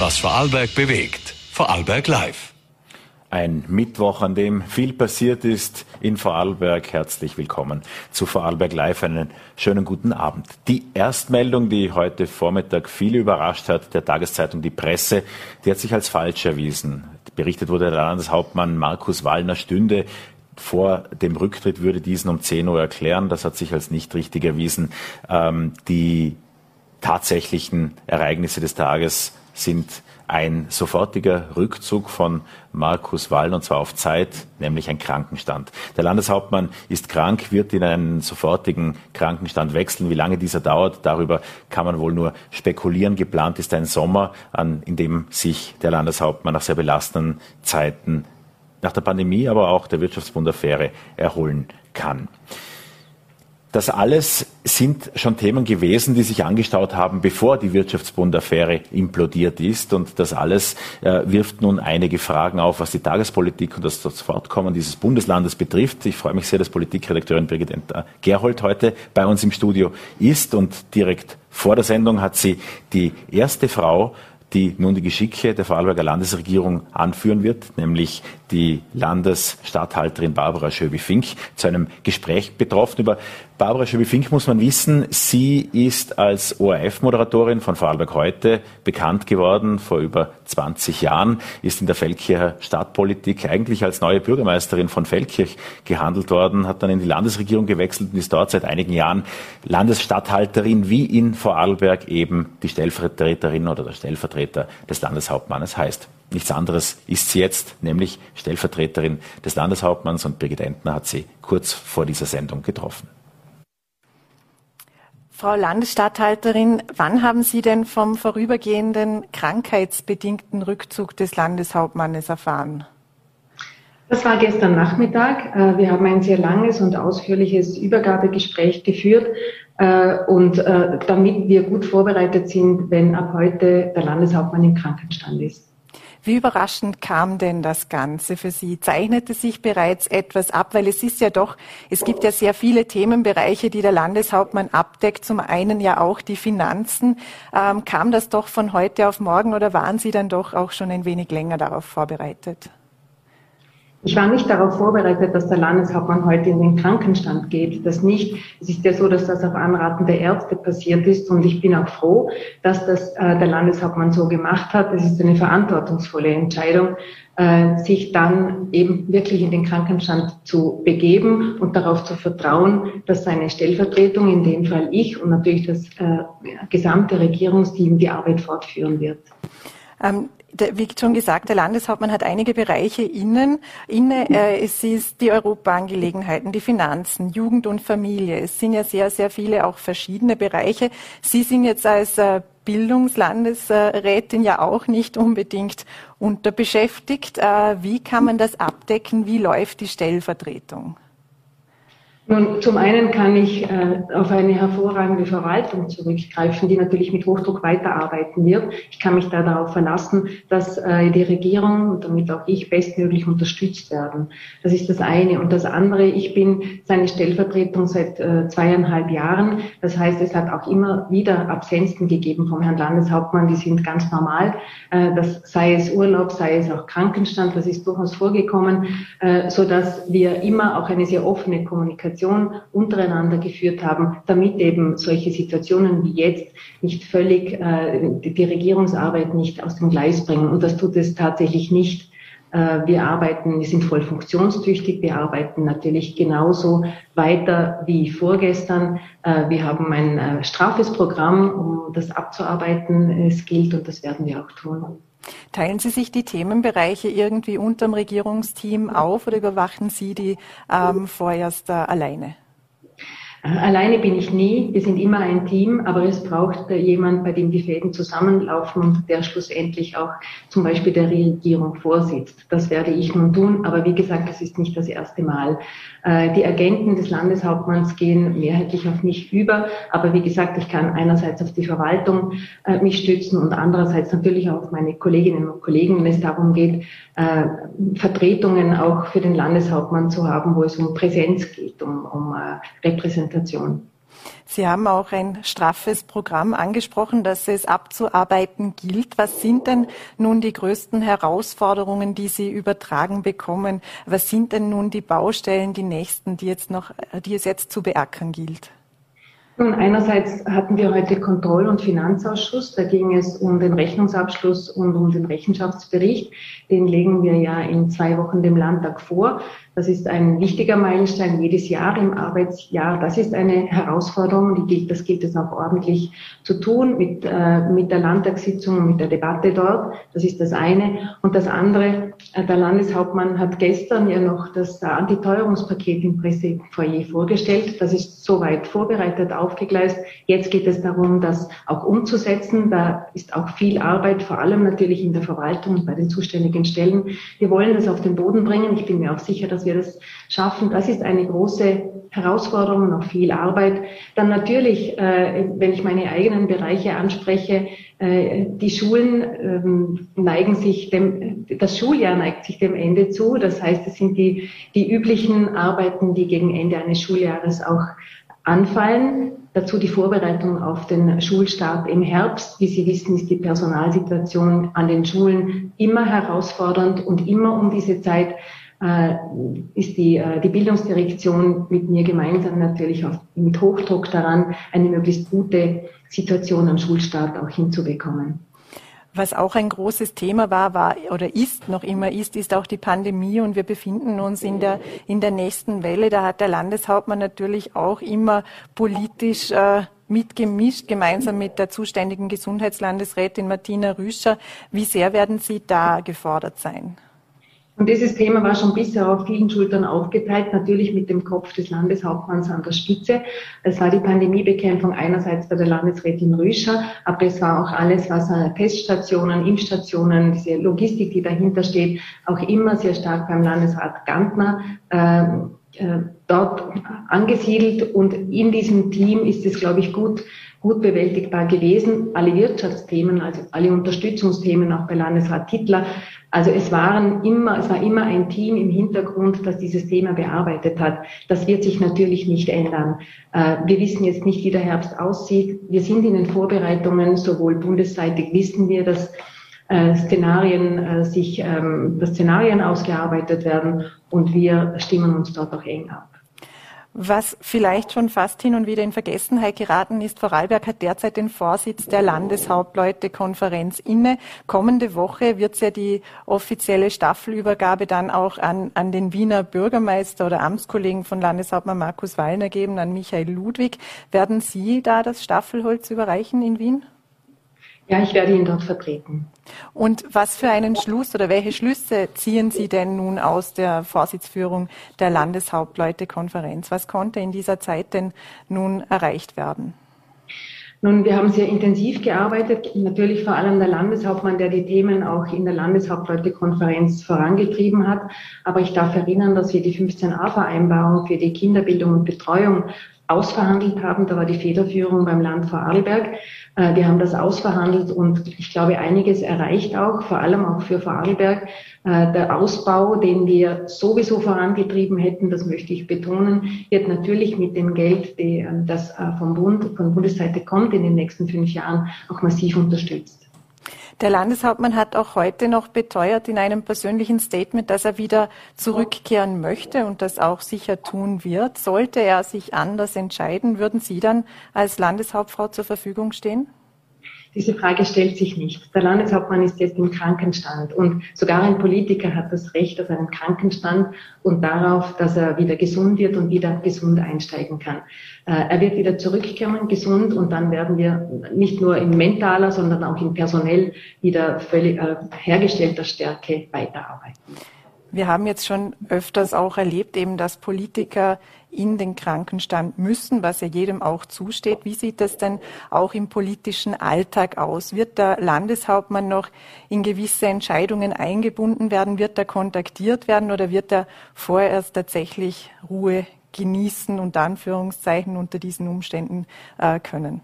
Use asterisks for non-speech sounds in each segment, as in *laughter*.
Was Vorarlberg bewegt. Vorarlberg Live. Ein Mittwoch, an dem viel passiert ist in Vorarlberg. Herzlich willkommen zu Vorarlberg Live. Einen schönen guten Abend. Die Erstmeldung, die heute Vormittag viele überrascht hat, der Tageszeitung Die Presse, die hat sich als falsch erwiesen. Berichtet wurde, der Landeshauptmann Markus Wallner stünde vor dem Rücktritt, würde diesen um 10 Uhr erklären. Das hat sich als nicht richtig erwiesen. Ähm, die tatsächlichen Ereignisse des Tages sind ein sofortiger Rückzug von Markus Wall und zwar auf Zeit, nämlich ein Krankenstand. Der Landeshauptmann ist krank, wird in einen sofortigen Krankenstand wechseln. Wie lange dieser dauert, darüber kann man wohl nur spekulieren. Geplant ist ein Sommer, an, in dem sich der Landeshauptmann nach sehr belastenden Zeiten nach der Pandemie, aber auch der Wirtschaftsbundaffäre erholen kann. Das alles sind schon Themen gewesen, die sich angestaut haben, bevor die Wirtschaftsbundaffäre implodiert ist. Und das alles äh, wirft nun einige Fragen auf, was die Tagespolitik und das Fortkommen dieses Bundeslandes betrifft. Ich freue mich sehr, dass Politikredakteurin Birgit Gerhold heute bei uns im Studio ist. Und direkt vor der Sendung hat sie die erste Frau die nun die Geschicke der Vorarlberger Landesregierung anführen wird, nämlich die Landesstatthalterin Barbara Schöbi-Fink, zu einem Gespräch betroffen. Über Barbara Schöbi-Fink muss man wissen, sie ist als ORF-Moderatorin von Vorarlberg heute bekannt geworden, vor über 20 Jahren, ist in der Feldkircher Stadtpolitik eigentlich als neue Bürgermeisterin von Feldkirch gehandelt worden, hat dann in die Landesregierung gewechselt und ist dort seit einigen Jahren Landesstatthalterin, wie in Vorarlberg eben die Stellvertreterin oder der Stellvertreter des Landeshauptmannes heißt. Nichts anderes ist sie jetzt, nämlich Stellvertreterin des Landeshauptmanns und Birgit Entner hat sie kurz vor dieser Sendung getroffen. Frau Landesstatthalterin, wann haben Sie denn vom vorübergehenden krankheitsbedingten Rückzug des Landeshauptmannes erfahren? Das war gestern Nachmittag. Äh, wir haben ein sehr langes und ausführliches Übergabegespräch geführt. Äh, und äh, damit wir gut vorbereitet sind, wenn ab heute der Landeshauptmann im Krankenstand ist. Wie überraschend kam denn das Ganze für Sie? Zeichnete sich bereits etwas ab? Weil es ist ja doch, es gibt ja sehr viele Themenbereiche, die der Landeshauptmann abdeckt. Zum einen ja auch die Finanzen. Ähm, kam das doch von heute auf morgen oder waren Sie dann doch auch schon ein wenig länger darauf vorbereitet? Ich war nicht darauf vorbereitet, dass der Landeshauptmann heute in den Krankenstand geht. Das nicht. Es ist ja so, dass das auf Anraten der Ärzte passiert ist und ich bin auch froh, dass das äh, der Landeshauptmann so gemacht hat. Es ist eine verantwortungsvolle Entscheidung, äh, sich dann eben wirklich in den Krankenstand zu begeben und darauf zu vertrauen, dass seine Stellvertretung, in dem Fall ich und natürlich das äh, gesamte Regierungsteam die Arbeit fortführen wird. Ähm, wie schon gesagt, der Landeshauptmann hat einige Bereiche innen, inne. Äh, es ist die Europaangelegenheiten, die Finanzen, Jugend und Familie. Es sind ja sehr, sehr viele auch verschiedene Bereiche. Sie sind jetzt als äh, Bildungslandesrätin ja auch nicht unbedingt unterbeschäftigt. Äh, wie kann man das abdecken? Wie läuft die Stellvertretung? Nun, zum einen kann ich äh, auf eine hervorragende Verwaltung zurückgreifen, die natürlich mit Hochdruck weiterarbeiten wird. Ich kann mich da darauf verlassen, dass äh, die Regierung und damit auch ich bestmöglich unterstützt werden. Das ist das eine. Und das andere, ich bin seine Stellvertretung seit äh, zweieinhalb Jahren. Das heißt, es hat auch immer wieder Absenzen gegeben vom Herrn Landeshauptmann. Die sind ganz normal. Äh, das sei es Urlaub, sei es auch Krankenstand. Das ist durchaus vorgekommen, äh, so dass wir immer auch eine sehr offene Kommunikation Kommunikation untereinander geführt haben, damit eben solche Situationen wie jetzt nicht völlig äh, die Regierungsarbeit nicht aus dem Gleis bringen. Und das tut es tatsächlich nicht. Äh, wir arbeiten, wir sind voll funktionstüchtig, wir arbeiten natürlich genauso weiter wie vorgestern. Äh, wir haben ein äh, straffes Programm, um das abzuarbeiten. Es gilt und das werden wir auch tun. Teilen Sie sich die Themenbereiche irgendwie unterm Regierungsteam auf oder überwachen Sie die ähm, vorerst äh, alleine? Äh, alleine bin ich nie. Wir sind immer ein Team, aber es braucht äh, jemand, bei dem die Fäden zusammenlaufen und der schlussendlich auch zum Beispiel der Regierung vorsitzt. Das werde ich nun tun, aber wie gesagt, das ist nicht das erste Mal. Äh, die Agenten des Landeshauptmanns gehen mehrheitlich auf mich über, aber wie gesagt, ich kann einerseits auf die Verwaltung mich stützen und andererseits natürlich auch auf meine Kolleginnen und Kollegen, wenn es darum geht, Vertretungen auch für den Landeshauptmann zu haben, wo es um Präsenz geht, um, um Repräsentation. Repräsentation. Sie haben auch ein straffes Programm angesprochen, das es abzuarbeiten gilt. Was sind denn nun die größten Herausforderungen, die Sie übertragen bekommen? Was sind denn nun die Baustellen, die nächsten, die jetzt noch, die es jetzt zu beackern gilt? Nun, einerseits hatten wir heute Kontroll- und Finanzausschuss. Da ging es um den Rechnungsabschluss und um den Rechenschaftsbericht. Den legen wir ja in zwei Wochen dem Landtag vor. Das ist ein wichtiger Meilenstein jedes Jahr im Arbeitsjahr. Das ist eine Herausforderung, die gilt, das gilt es auch ordentlich zu tun mit, äh, mit der Landtagssitzung, mit der Debatte dort. Das ist das eine. Und das andere, äh, der Landeshauptmann hat gestern ja noch das Antiteuerungspaket im Pressefoyer vorgestellt. Das ist soweit vorbereitet, aufgegleist. Jetzt geht es darum, das auch umzusetzen. Da ist auch viel Arbeit, vor allem natürlich in der Verwaltung und bei den zuständigen Stellen. Wir wollen das auf den Boden bringen. Ich bin mir auch sicher, dass wir das schaffen. Das ist eine große Herausforderung und auch viel Arbeit. Dann natürlich, äh, wenn ich meine eigenen Bereiche anspreche, äh, die Schulen ähm, neigen sich dem, das Schuljahr neigt sich dem Ende zu. Das heißt, es sind die, die üblichen Arbeiten, die gegen Ende eines Schuljahres auch anfallen. Dazu die Vorbereitung auf den Schulstart im Herbst. Wie Sie wissen, ist die Personalsituation an den Schulen immer herausfordernd und immer um diese Zeit ist die, äh, die Bildungsdirektion mit mir gemeinsam natürlich auch mit Hochdruck daran, eine möglichst gute Situation am Schulstart auch hinzubekommen. Was auch ein großes Thema war, war oder ist noch immer ist, ist auch die Pandemie und wir befinden uns in der in der nächsten Welle. Da hat der Landeshauptmann natürlich auch immer politisch äh, mitgemischt, gemeinsam mit der zuständigen Gesundheitslandesrätin Martina Rüscher. Wie sehr werden Sie da gefordert sein? Und dieses Thema war schon bisher auf vielen Schultern aufgeteilt, natürlich mit dem Kopf des Landeshauptmanns an der Spitze. Es war die Pandemiebekämpfung einerseits bei der Landesrätin Rüscher, aber es war auch alles, was an Teststationen, Impfstationen, diese Logistik, die dahinter steht, auch immer sehr stark beim Landesrat Gantner äh, äh, dort angesiedelt. Und in diesem Team ist es, glaube ich, gut, gut bewältigbar gewesen. Alle Wirtschaftsthemen, also alle Unterstützungsthemen auch bei Landesrat Tittler also es waren immer, es war immer ein Team im Hintergrund, das dieses Thema bearbeitet hat. Das wird sich natürlich nicht ändern. Äh, wir wissen jetzt nicht, wie der Herbst aussieht. Wir sind in den Vorbereitungen, sowohl bundesseitig wissen wir, dass äh, Szenarien äh, sich, ähm, dass Szenarien ausgearbeitet werden und wir stimmen uns dort auch eng ab. Was vielleicht schon fast hin und wieder in Vergessenheit geraten ist, Vorarlberg hat derzeit den Vorsitz der Landeshauptleutekonferenz inne. Kommende Woche wird es ja die offizielle Staffelübergabe dann auch an, an den Wiener Bürgermeister oder Amtskollegen von Landeshauptmann Markus Wallner geben, an Michael Ludwig. Werden Sie da das Staffelholz überreichen in Wien? Ja, ich werde ihn dort vertreten. Und was für einen Schluss oder welche Schlüsse ziehen Sie denn nun aus der Vorsitzführung der Landeshauptleutekonferenz? Was konnte in dieser Zeit denn nun erreicht werden? Nun, wir haben sehr intensiv gearbeitet, natürlich vor allem der Landeshauptmann, der die Themen auch in der Landeshauptleutekonferenz vorangetrieben hat. Aber ich darf erinnern, dass wir die 15a-Vereinbarung für die Kinderbildung und Betreuung ausverhandelt haben. Da war die Federführung beim Land Vorarlberg. Äh, wir haben das ausverhandelt und ich glaube, einiges erreicht auch, vor allem auch für Vorarlberg. Äh, der Ausbau, den wir sowieso vorangetrieben hätten, das möchte ich betonen, wird natürlich mit dem Geld, das äh, vom Bund, von Bundesseite kommt, in den nächsten fünf Jahren auch massiv unterstützt. Der Landeshauptmann hat auch heute noch beteuert in einem persönlichen Statement, dass er wieder zurückkehren möchte und das auch sicher tun wird. Sollte er sich anders entscheiden, würden Sie dann als Landeshauptfrau zur Verfügung stehen? Diese Frage stellt sich nicht. Der Landeshauptmann ist jetzt im Krankenstand und sogar ein Politiker hat das Recht auf einen Krankenstand und darauf, dass er wieder gesund wird und wieder gesund einsteigen kann. Äh, er wird wieder zurückkommen, gesund und dann werden wir nicht nur in mentaler, sondern auch in personell wieder völlig äh, hergestellter Stärke weiterarbeiten. Wir haben jetzt schon öfters auch erlebt, eben, dass Politiker in den Krankenstand müssen, was ja jedem auch zusteht. Wie sieht das denn auch im politischen Alltag aus? Wird der Landeshauptmann noch in gewisse Entscheidungen eingebunden werden? Wird er kontaktiert werden oder wird er vorerst tatsächlich Ruhe genießen und Anführungszeichen unter diesen Umständen äh, können?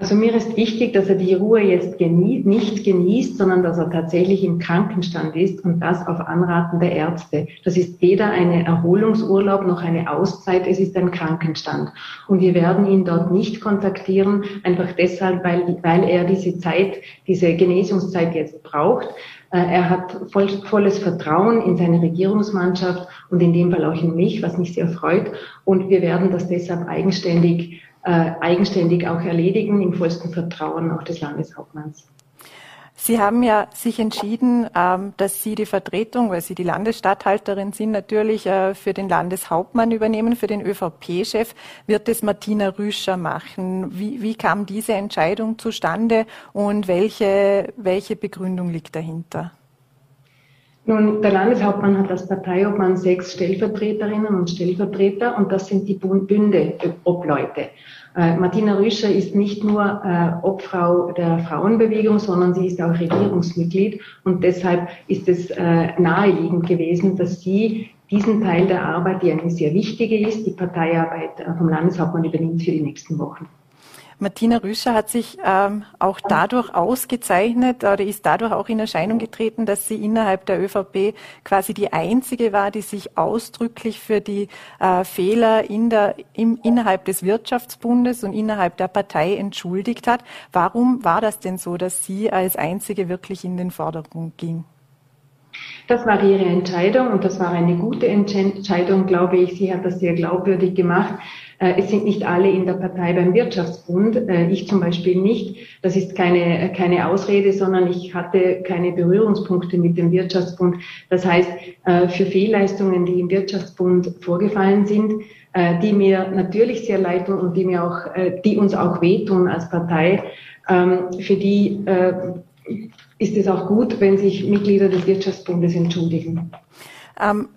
Also mir ist wichtig, dass er die Ruhe jetzt genie nicht genießt, sondern dass er tatsächlich im Krankenstand ist und das auf Anraten der Ärzte. Das ist weder eine Erholungsurlaub noch eine Auszeit, es ist ein Krankenstand. Und wir werden ihn dort nicht kontaktieren, einfach deshalb, weil, weil er diese Zeit, diese Genesungszeit jetzt braucht. Äh, er hat voll, volles Vertrauen in seine Regierungsmannschaft und in dem Fall auch in mich, was mich sehr freut. Und wir werden das deshalb eigenständig äh, eigenständig auch erledigen, im vollsten Vertrauen auch des Landeshauptmanns. Sie haben ja sich entschieden, ähm, dass Sie die Vertretung, weil Sie die Landesstatthalterin sind, natürlich äh, für den Landeshauptmann übernehmen. Für den ÖVP-Chef wird es Martina Rüscher machen. Wie, wie kam diese Entscheidung zustande und welche, welche Begründung liegt dahinter? Nun, der Landeshauptmann hat als Parteiobmann sechs Stellvertreterinnen und Stellvertreter und das sind die Bünde-Obleute. Äh, Martina Rüscher ist nicht nur äh, Obfrau der Frauenbewegung, sondern sie ist auch Regierungsmitglied und deshalb ist es äh, naheliegend gewesen, dass sie diesen Teil der Arbeit, die eine sehr wichtige ist, die Parteiarbeit äh, vom Landeshauptmann übernimmt für die nächsten Wochen. Martina Rüscher hat sich ähm, auch dadurch ausgezeichnet oder ist dadurch auch in Erscheinung getreten, dass sie innerhalb der ÖVP quasi die einzige war, die sich ausdrücklich für die äh, Fehler in der, im, innerhalb des Wirtschaftsbundes und innerhalb der Partei entschuldigt hat. Warum war das denn so, dass sie als einzige wirklich in den Vordergrund ging? Das war ihre Entscheidung und das war eine gute Entscheidung, glaube ich. Sie hat das sehr glaubwürdig gemacht. Äh, es sind nicht alle in der Partei beim Wirtschaftsbund, äh, ich zum Beispiel nicht. Das ist keine, keine Ausrede, sondern ich hatte keine Berührungspunkte mit dem Wirtschaftsbund. Das heißt, äh, für Fehlleistungen, die im Wirtschaftsbund vorgefallen sind, die mir natürlich sehr leid tun und die mir auch, die uns auch wehtun als Partei, ähm, für die ist es auch gut, wenn sich Mitglieder des Wirtschaftsbundes entschuldigen. Ähm,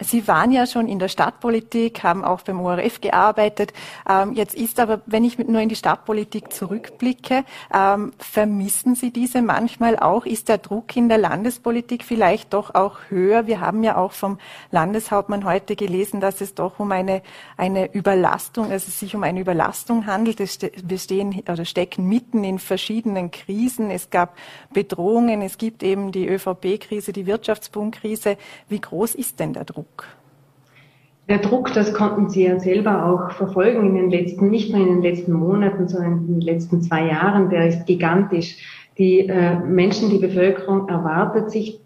Sie waren ja schon in der Stadtpolitik, haben auch beim ORF gearbeitet. Ähm, jetzt ist aber, wenn ich nur in die Stadtpolitik zurückblicke, ähm, vermissen Sie diese manchmal auch? Ist der Druck in der Landespolitik vielleicht doch auch höher? Wir haben ja auch vom Landeshauptmann heute gelesen, dass es doch um eine, eine Überlastung, also sich um eine Überlastung handelt. Wir stehen oder stecken mitten in verschiedenen Krisen. Es gab Bedrohungen, es gibt eben die ÖVP-Krise, die Wirtschaftsbundkrise. Wie groß groß ist denn der Druck? Der Druck, das konnten Sie ja selber auch verfolgen in den letzten, nicht nur in den letzten Monaten, sondern in den letzten zwei Jahren, der ist gigantisch. Die äh, Menschen, die Bevölkerung erwartet sich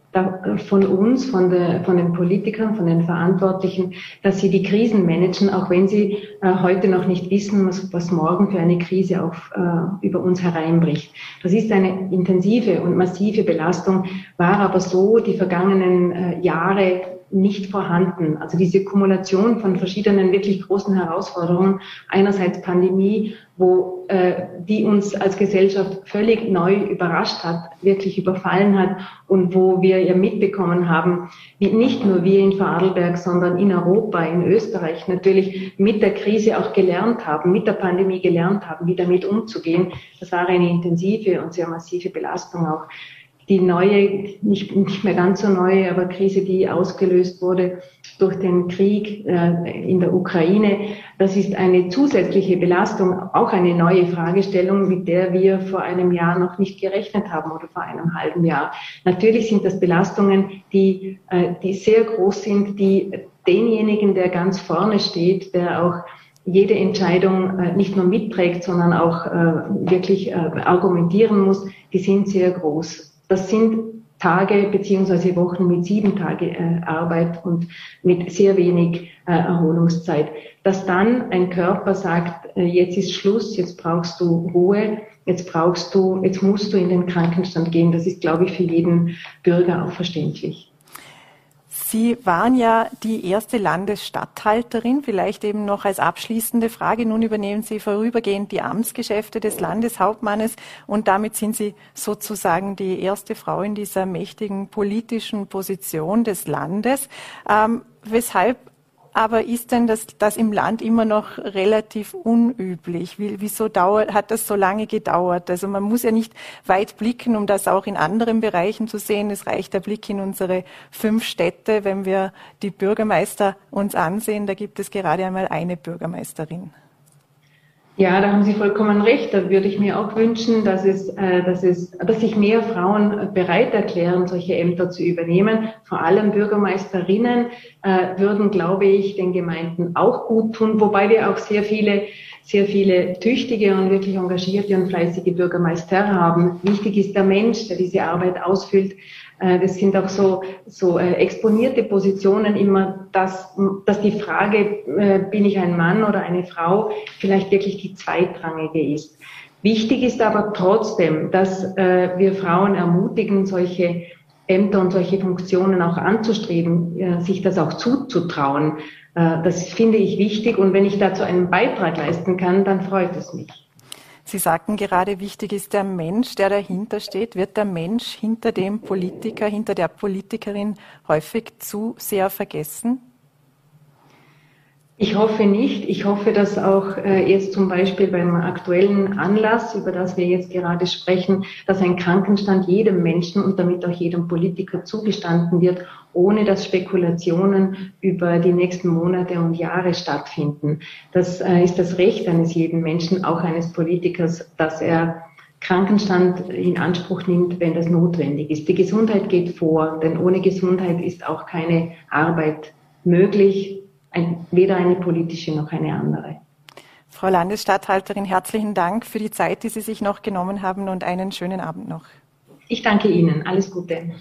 von uns, von, der, von den Politikern, von den Verantwortlichen, dass sie die Krisen managen, auch wenn sie äh, heute noch nicht wissen, was, was morgen für eine Krise auf, äh, über uns hereinbricht. Das ist eine intensive und massive Belastung, war aber so die vergangenen äh, Jahre nicht vorhanden. Also diese Kumulation von verschiedenen wirklich großen Herausforderungen, einerseits Pandemie, wo äh, die uns als Gesellschaft völlig neu überrascht hat, wirklich überfallen hat und wo wir ja mitbekommen haben, wie nicht nur wir in Vorarlberg, sondern in Europa, in Österreich natürlich mit der Krise auch gelernt haben, mit der Pandemie gelernt haben, wie damit umzugehen. Das war eine intensive und sehr massive Belastung auch die neue, nicht, nicht mehr ganz so neue, aber Krise, die ausgelöst wurde durch den Krieg äh, in der Ukraine, das ist eine zusätzliche Belastung, auch eine neue Fragestellung, mit der wir vor einem Jahr noch nicht gerechnet haben oder vor einem halben Jahr. Natürlich sind das Belastungen, die, äh, die sehr groß sind, die denjenigen, der ganz vorne steht, der auch jede Entscheidung äh, nicht nur mitträgt, sondern auch wirklich argumentieren muss, die sind sehr groß. Das sind Tage beziehungsweise Wochen mit sieben Tage äh, Arbeit und mit sehr wenig äh, Erholungszeit. Dass dann ein Körper sagt, äh, jetzt ist Schluss, jetzt brauchst du Ruhe, jetzt brauchst du, jetzt musst du in den Krankenstand gehen, das ist, glaube ich, für jeden Bürger auch verständlich. Sie waren ja die erste Landesstatthalterin, vielleicht eben noch als abschließende Frage. Nun übernehmen Sie vorübergehend die Amtsgeschäfte des Landeshauptmannes und damit sind Sie sozusagen die erste Frau in dieser mächtigen politischen Position des Landes. Ähm, weshalb aber ist denn das, das im Land immer noch relativ unüblich? Wie, wieso dauert, hat das so lange gedauert? Also man muss ja nicht weit blicken, um das auch in anderen Bereichen zu sehen. Es reicht der Blick in unsere fünf Städte. Wenn wir die Bürgermeister uns ansehen, da gibt es gerade einmal eine Bürgermeisterin. Ja, da haben Sie vollkommen recht. Da würde ich mir auch wünschen, dass es, äh, dass es, dass sich mehr Frauen bereit erklären, solche Ämter zu übernehmen. Vor allem Bürgermeisterinnen äh, würden, glaube ich, den Gemeinden auch gut tun, wobei wir auch sehr viele sehr viele tüchtige und wirklich engagierte und fleißige Bürgermeister haben. Wichtig ist der Mensch, der diese Arbeit ausfüllt. Äh, das sind auch so, so äh, exponierte Positionen immer, dass, dass die Frage, äh, bin ich ein Mann oder eine Frau, vielleicht wirklich die zweitrangige ist. Wichtig ist aber trotzdem, dass wir Frauen ermutigen, solche Ämter und solche Funktionen auch anzustreben, sich das auch zuzutrauen. Das finde ich wichtig und wenn ich dazu einen Beitrag leisten kann, dann freut es mich. Sie sagten gerade, wichtig ist der Mensch, der dahinter steht. Wird der Mensch hinter dem Politiker, hinter der Politikerin häufig zu sehr vergessen? Ich hoffe nicht. Ich hoffe, dass auch äh, jetzt zum Beispiel beim aktuellen Anlass, über das wir jetzt gerade sprechen, dass ein Krankenstand jedem Menschen und damit auch jedem Politiker zugestanden wird, ohne dass Spekulationen über die nächsten Monate und Jahre stattfinden. Das äh, ist das Recht eines jeden Menschen, auch eines Politikers, dass er Krankenstand in Anspruch nimmt, wenn das notwendig ist. Die Gesundheit geht vor, denn ohne Gesundheit ist auch keine Arbeit möglich ein, weder eine politische noch eine andere. Frau Landesstatthalterin, herzlichen Dank für die Zeit, die Sie sich noch genommen haben und einen schönen Abend noch. Ich danke Ihnen. Alles Gute.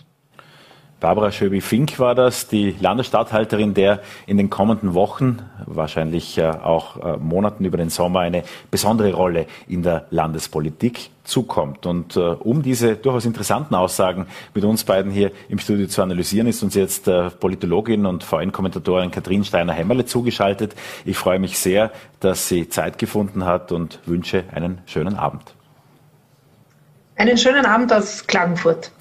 Barbara Schöbi-Fink war das, die Landesstatthalterin, der in den kommenden Wochen, wahrscheinlich äh, auch äh, Monaten über den Sommer, eine besondere Rolle in der Landespolitik zukommt. Und äh, um diese durchaus interessanten Aussagen mit uns beiden hier im Studio zu analysieren, ist uns jetzt Politologin und VN-Kommentatorin Katrin Steiner-Hämmerle zugeschaltet. Ich freue mich sehr, dass sie Zeit gefunden hat und wünsche einen schönen Abend. Einen schönen Abend aus Klagenfurt.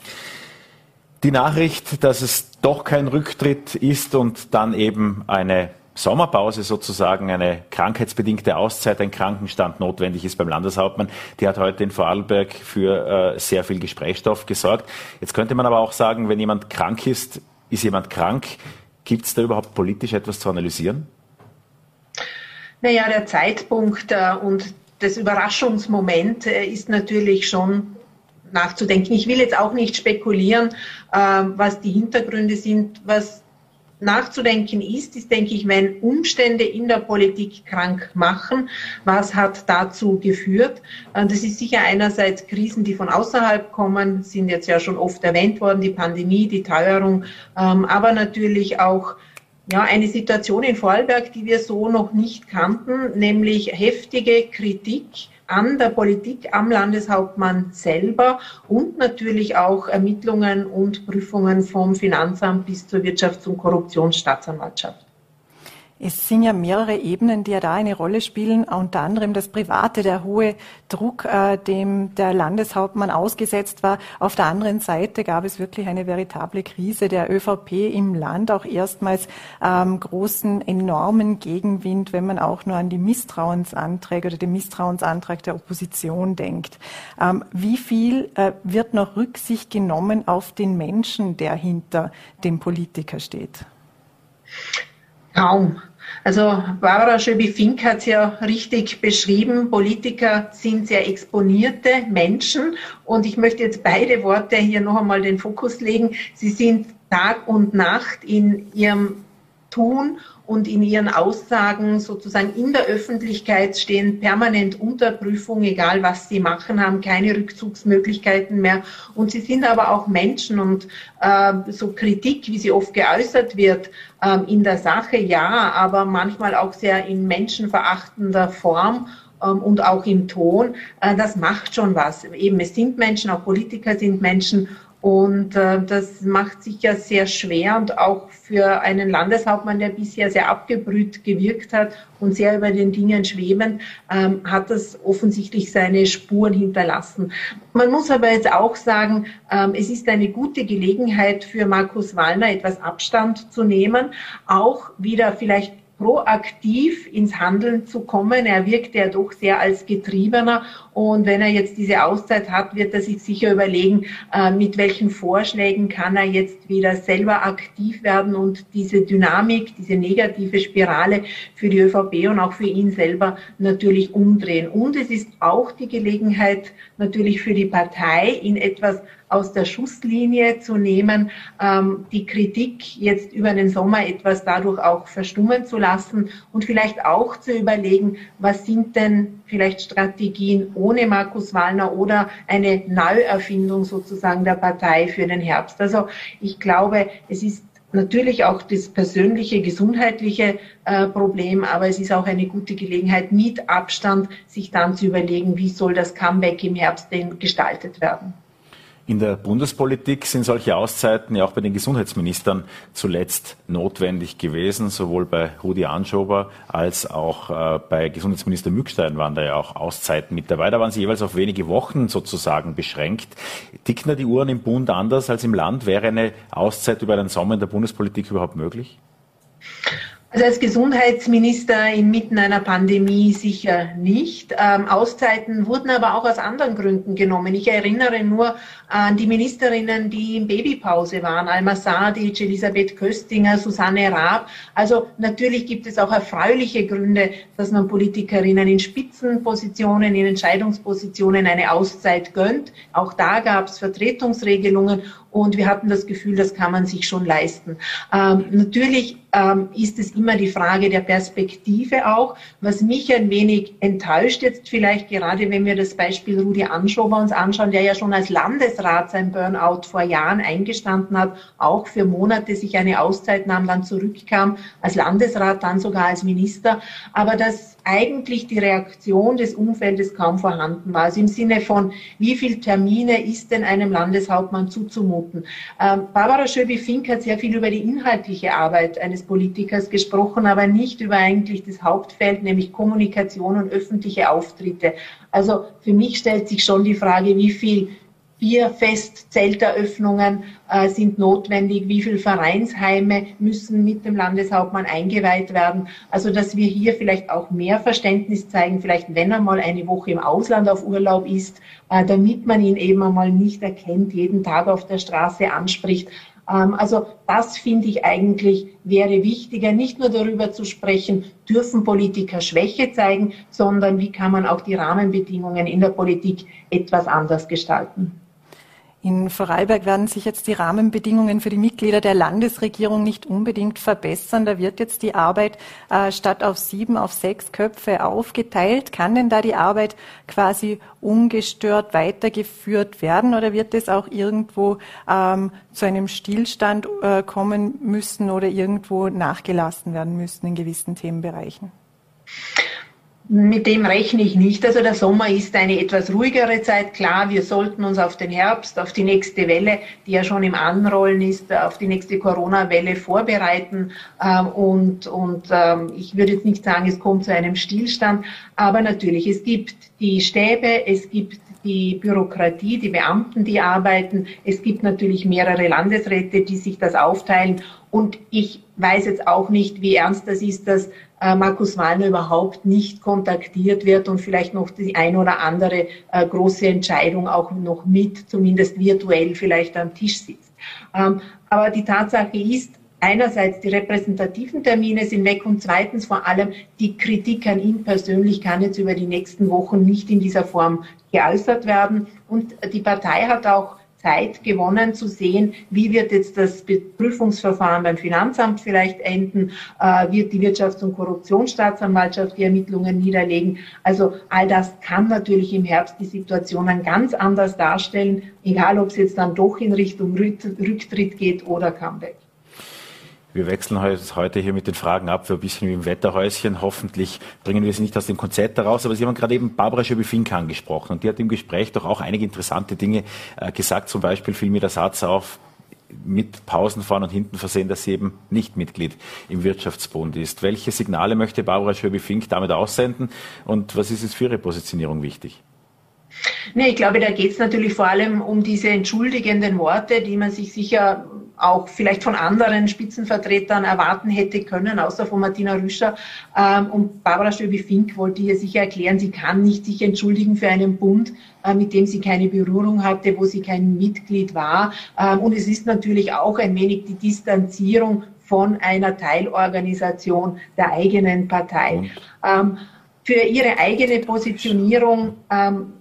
Die Nachricht, dass es doch kein Rücktritt ist und dann eben eine Sommerpause sozusagen, eine krankheitsbedingte Auszeit, ein Krankenstand notwendig ist beim Landeshauptmann, die hat heute in Vorarlberg für äh, sehr viel Gesprächsstoff gesorgt. Jetzt könnte man aber auch sagen, wenn jemand krank ist, ist jemand krank. Gibt es da überhaupt politisch etwas zu analysieren? Naja, der Zeitpunkt äh, und das Überraschungsmoment äh, ist natürlich schon nachzudenken. Ich will jetzt auch nicht spekulieren, äh, was die Hintergründe sind. Was nachzudenken ist, ist, denke ich, wenn Umstände in der Politik krank machen, was hat dazu geführt? Das ist sicher einerseits Krisen, die von außerhalb kommen, sind jetzt ja schon oft erwähnt worden, die Pandemie, die Teuerung, ähm, aber natürlich auch ja, eine Situation in Vorarlberg, die wir so noch nicht kannten, nämlich heftige Kritik an der Politik, am Landeshauptmann selber und natürlich auch Ermittlungen und Prüfungen vom Finanzamt bis zur Wirtschafts- und Korruptionsstaatsanwaltschaft. Es sind ja mehrere Ebenen, die ja da eine Rolle spielen, unter anderem das Private, der hohe Druck, äh, dem der Landeshauptmann ausgesetzt war. Auf der anderen Seite gab es wirklich eine veritable Krise der ÖVP im Land, auch erstmals ähm, großen, enormen Gegenwind, wenn man auch nur an die Misstrauensanträge oder den Misstrauensantrag der Opposition denkt. Ähm, wie viel äh, wird noch Rücksicht genommen auf den Menschen, der hinter dem Politiker steht? Kaum. Also Barbara Schöbi-Fink hat es ja richtig beschrieben. Politiker sind sehr exponierte Menschen und ich möchte jetzt beide Worte hier noch einmal den Fokus legen. Sie sind Tag und Nacht in ihrem Tun und in ihren Aussagen sozusagen in der Öffentlichkeit stehen permanent unter Prüfung, egal was sie machen, haben keine Rückzugsmöglichkeiten mehr. Und sie sind aber auch Menschen und äh, so Kritik, wie sie oft geäußert wird, äh, in der Sache ja, aber manchmal auch sehr in menschenverachtender Form ähm, und auch im Ton, äh, das macht schon was. Eben, es sind Menschen, auch Politiker sind Menschen und äh, das macht sich ja sehr schwer und auch für einen Landeshauptmann, der bisher sehr abgebrüht gewirkt hat und sehr über den Dingen schwebend, ähm, hat das offensichtlich seine Spuren hinterlassen. Man muss aber jetzt auch sagen, ähm, es ist eine gute Gelegenheit für Markus Wallner, etwas Abstand zu nehmen, auch wieder vielleicht proaktiv ins Handeln zu kommen. Er wirkt ja doch sehr als Getriebener und wenn er jetzt diese Auszeit hat, wird er sich sicher überlegen, äh, mit welchen Vorschlägen kann er jetzt wieder selber aktiv werden und diese Dynamik, diese negative Spirale für die ÖVP und auch für ihn selber natürlich umdrehen. Und es ist auch die Gelegenheit natürlich für die Partei, in etwas aus der Schusslinie zu nehmen, ähm, die Kritik jetzt über den Sommer etwas dadurch auch verstummen zu lassen und vielleicht auch zu überlegen, was sind denn vielleicht Strategien ohne Markus Wallner oder eine Neuerfindung sozusagen der Partei für den Herbst. Also ich glaube, es ist natürlich auch das persönliche, gesundheitliche äh, Problem, aber es ist auch eine gute Gelegenheit, mit Abstand sich dann zu überlegen, wie soll das Comeback im Herbst denn gestaltet werden. In der Bundespolitik sind solche Auszeiten ja auch bei den Gesundheitsministern zuletzt notwendig gewesen. Sowohl bei Rudi Anschober als auch äh, bei Gesundheitsminister Mückstein waren da ja auch Auszeiten mit dabei. Da waren sie jeweils auf wenige Wochen sozusagen beschränkt. Ticken da die Uhren im Bund anders als im Land? Wäre eine Auszeit über den Sommer in der Bundespolitik überhaupt möglich? Also als Gesundheitsminister inmitten einer Pandemie sicher nicht. Ähm, Auszeiten wurden aber auch aus anderen Gründen genommen. Ich erinnere nur an die Ministerinnen, die in Babypause waren. Alma Sadic, Elisabeth Köstinger, Susanne Raab. Also natürlich gibt es auch erfreuliche Gründe, dass man Politikerinnen in Spitzenpositionen, in Entscheidungspositionen eine Auszeit gönnt. Auch da gab es Vertretungsregelungen und wir hatten das Gefühl, das kann man sich schon leisten. Ähm, natürlich ähm, ist es immer die Frage der Perspektive auch. Was mich ein wenig enttäuscht jetzt vielleicht gerade, wenn wir das Beispiel Rudi Anschober uns anschauen, der ja schon als Landesrat sein Burnout vor Jahren eingestanden hat, auch für Monate sich eine Auszeit nahm, dann zurückkam, als Landesrat, dann sogar als Minister. Aber das eigentlich die Reaktion des Umfeldes kaum vorhanden war. Also im Sinne von, wie viel Termine ist denn einem Landeshauptmann zuzumuten? Ähm, Barbara Schöbi-Fink hat sehr viel über die inhaltliche Arbeit eines Politikers gesprochen, aber nicht über eigentlich das Hauptfeld, nämlich Kommunikation und öffentliche Auftritte. Also für mich stellt sich schon die Frage, wie viel Bierfest, Zelteröffnungen äh, sind notwendig, wie viele Vereinsheime müssen mit dem Landeshauptmann eingeweiht werden. Also dass wir hier vielleicht auch mehr Verständnis zeigen, vielleicht wenn er mal eine Woche im Ausland auf Urlaub ist, äh, damit man ihn eben einmal nicht erkennt, jeden Tag auf der Straße anspricht. Ähm, also das finde ich eigentlich wäre wichtiger, nicht nur darüber zu sprechen, dürfen Politiker Schwäche zeigen, sondern wie kann man auch die Rahmenbedingungen in der Politik etwas anders gestalten. In Vorarlberg werden sich jetzt die Rahmenbedingungen für die Mitglieder der Landesregierung nicht unbedingt verbessern. Da wird jetzt die Arbeit äh, statt auf sieben auf sechs Köpfe aufgeteilt. Kann denn da die Arbeit quasi ungestört weitergeführt werden oder wird es auch irgendwo ähm, zu einem Stillstand äh, kommen müssen oder irgendwo nachgelassen werden müssen in gewissen Themenbereichen? Mit dem rechne ich nicht. Also der Sommer ist eine etwas ruhigere Zeit. Klar, wir sollten uns auf den Herbst, auf die nächste Welle, die ja schon im Anrollen ist, auf die nächste Corona-Welle vorbereiten. Ähm, und, und ähm, ich würde jetzt nicht sagen, es kommt zu einem Stillstand. Aber natürlich, es gibt die Stäbe, es gibt die Bürokratie, die Beamten, die arbeiten. Es gibt natürlich mehrere Landesräte, die sich das aufteilen. Und ich weiß jetzt auch nicht, wie ernst das ist, dass äh, Markus Wallner überhaupt nicht kontaktiert wird und vielleicht noch die ein oder andere äh, große Entscheidung auch noch mit, zumindest virtuell vielleicht am Tisch sitzt. Ähm, aber die Tatsache ist, einerseits die repräsentativen Termine sind weg und zweitens vor allem die Kritik an ihm persönlich kann jetzt über die nächsten Wochen nicht in dieser Form geäußert werden. Und die Partei hat auch Zeit gewonnen zu sehen, wie wird jetzt das Prüfungsverfahren beim Finanzamt vielleicht enden, äh, wird die Wirtschafts- und Korruptionsstaatsanwaltschaft die Ermittlungen niederlegen. Also all das kann natürlich im Herbst die Situation dann ganz anders darstellen, egal ob es jetzt dann doch in Richtung Rücktritt geht oder Comeback. Wir wechseln heute hier mit den Fragen ab, für ein bisschen wie im Wetterhäuschen. Hoffentlich bringen wir sie nicht aus dem Konzept heraus. Aber Sie haben gerade eben Barbara Schöbi-Fink angesprochen und die hat im Gespräch doch auch einige interessante Dinge äh, gesagt. Zum Beispiel fiel mir der Satz auf, mit Pausen vorne und hinten versehen, dass sie eben nicht Mitglied im Wirtschaftsbund ist. Welche Signale möchte Barbara Schöbi-Fink damit aussenden und was ist es für ihre Positionierung wichtig? Nee, ich glaube, da geht es natürlich vor allem um diese entschuldigenden Worte, die man sich sicher auch vielleicht von anderen Spitzenvertretern erwarten hätte können, außer von Martina Rüscher. Ähm, und Barbara Stöbi-Fink wollte hier sicher erklären, sie kann nicht sich entschuldigen für einen Bund, äh, mit dem sie keine Berührung hatte, wo sie kein Mitglied war. Ähm, und es ist natürlich auch ein wenig die Distanzierung von einer Teilorganisation der eigenen Partei. Ähm, für ihre eigene Positionierung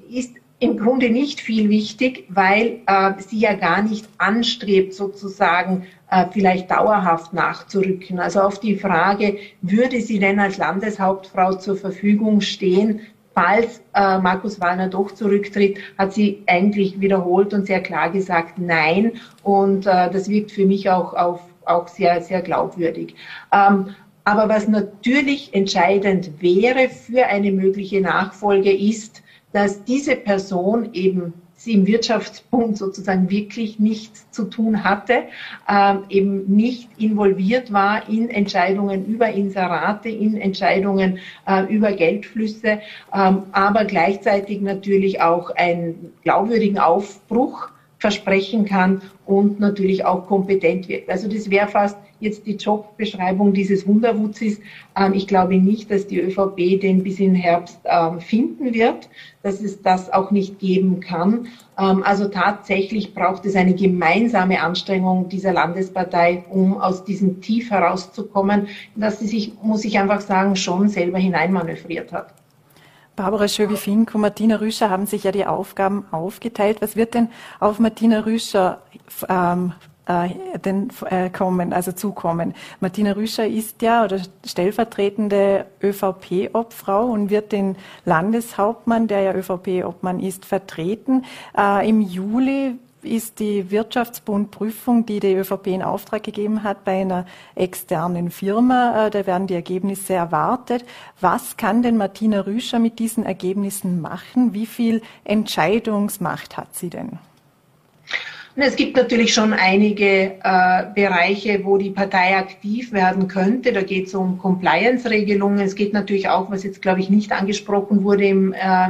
ist im Grunde nicht viel wichtig, weil äh, sie ja gar nicht anstrebt, sozusagen äh, vielleicht dauerhaft nachzurücken. Also auf die Frage, würde sie denn als Landeshauptfrau zur Verfügung stehen, falls äh, Markus Wallner doch zurücktritt, hat sie eigentlich wiederholt und sehr klar gesagt, nein. Und äh, das wirkt für mich auch, auf, auch sehr, sehr glaubwürdig. Ähm, aber was natürlich entscheidend wäre für eine mögliche Nachfolge ist, dass diese Person eben sie im Wirtschaftsbund sozusagen wirklich nichts zu tun hatte, ähm, eben nicht involviert war in Entscheidungen über Inserate, in Entscheidungen äh, über Geldflüsse, ähm, aber gleichzeitig natürlich auch einen glaubwürdigen Aufbruch versprechen kann und natürlich auch kompetent wird. Also das wäre fast jetzt die Jobbeschreibung dieses Wunderwutzis. Ähm, ich glaube nicht, dass die ÖVP den bis in Herbst ähm, finden wird, dass es das auch nicht geben kann. Ähm, also tatsächlich braucht es eine gemeinsame Anstrengung dieser Landespartei, um aus diesem Tief herauszukommen, dass sie sich, muss ich einfach sagen, schon selber hineinmanövriert hat. Barbara Schöbi-Fink und Martina Rüscher haben sich ja die Aufgaben aufgeteilt. Was wird denn auf Martina Rüscher ähm, äh, den, äh, kommen, also zukommen. Martina Rüscher ist ja oder stellvertretende ÖVP-Obfrau und wird den Landeshauptmann, der ja ÖVP-Obmann ist, vertreten. Äh, Im Juli ist die Wirtschaftsbundprüfung, die die ÖVP in Auftrag gegeben hat, bei einer externen Firma. Äh, da werden die Ergebnisse erwartet. Was kann denn Martina Rüscher mit diesen Ergebnissen machen? Wie viel Entscheidungsmacht hat sie denn? Es gibt natürlich schon einige äh, Bereiche, wo die Partei aktiv werden könnte. Da geht es um Compliance-Regelungen. Es geht natürlich auch, was jetzt, glaube ich, nicht angesprochen wurde im, äh,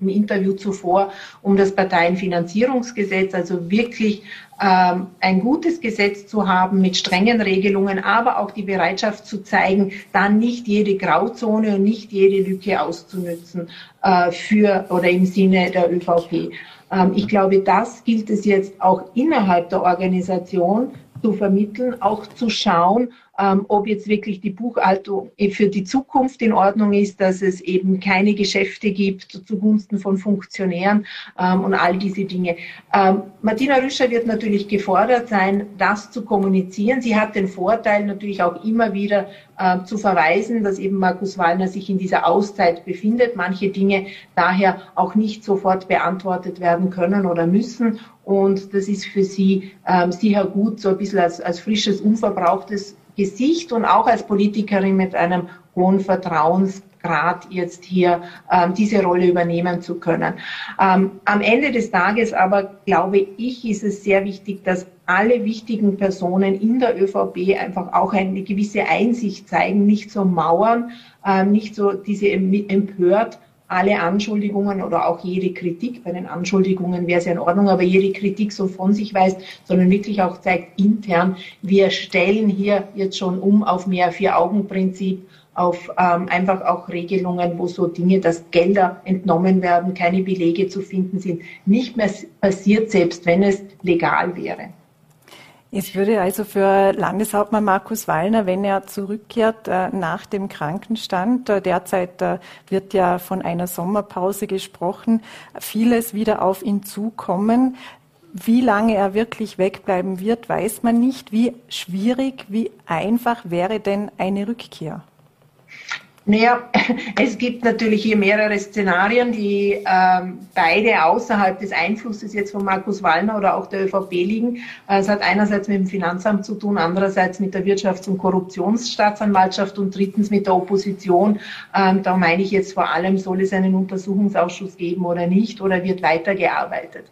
im Interview zuvor, um das Parteienfinanzierungsgesetz, also wirklich ähm, ein gutes Gesetz zu haben mit strengen Regelungen, aber auch die Bereitschaft zu zeigen, dann nicht jede Grauzone und nicht jede Lücke auszunützen äh, für oder im Sinne der ÖVP. Ähm, ich glaube, das gilt es jetzt auch innerhalb der Organisation zu vermitteln, auch zu schauen, ähm, ob jetzt wirklich die Buchhaltung für die Zukunft in Ordnung ist, dass es eben keine Geschäfte gibt zugunsten von Funktionären ähm, und all diese Dinge. Ähm, Martina Rüscher wird natürlich gefordert sein, das zu kommunizieren. Sie hat den Vorteil natürlich auch immer wieder äh, zu verweisen, dass eben Markus Wallner sich in dieser Auszeit befindet, manche Dinge daher auch nicht sofort beantwortet werden können oder müssen. Und das ist für sie ähm, sicher gut, so ein bisschen als, als frisches, unverbrauchtes Gesicht und auch als Politikerin mit einem hohen Vertrauensgrad jetzt hier ähm, diese Rolle übernehmen zu können. Ähm, am Ende des Tages aber glaube ich, ist es sehr wichtig, dass alle wichtigen Personen in der ÖVP einfach auch eine gewisse Einsicht zeigen, nicht so mauern, ähm, nicht so diese empört alle Anschuldigungen oder auch jede Kritik, bei den Anschuldigungen wäre es ja in Ordnung, aber jede Kritik so von sich weist, sondern wirklich auch zeigt intern, wir stellen hier jetzt schon um auf mehr Vier-Augen-Prinzip, auf ähm, einfach auch Regelungen, wo so Dinge, dass Gelder entnommen werden, keine Belege zu finden sind, nicht mehr passiert, selbst wenn es legal wäre. Es würde also für Landeshauptmann Markus Wallner, wenn er zurückkehrt äh, nach dem Krankenstand, äh, derzeit äh, wird ja von einer Sommerpause gesprochen, vieles wieder auf ihn zukommen. Wie lange er wirklich wegbleiben wird, weiß man nicht. Wie schwierig, wie einfach wäre denn eine Rückkehr? Naja, *laughs* es gibt natürlich hier mehrere Szenarien, die ähm, beide außerhalb des Einflusses jetzt von Markus Wallner oder auch der ÖVP liegen. Äh, es hat einerseits mit dem Finanzamt zu tun, andererseits mit der Wirtschafts- und Korruptionsstaatsanwaltschaft und drittens mit der Opposition. Ähm, da meine ich jetzt vor allem, soll es einen Untersuchungsausschuss geben oder nicht oder wird weitergearbeitet.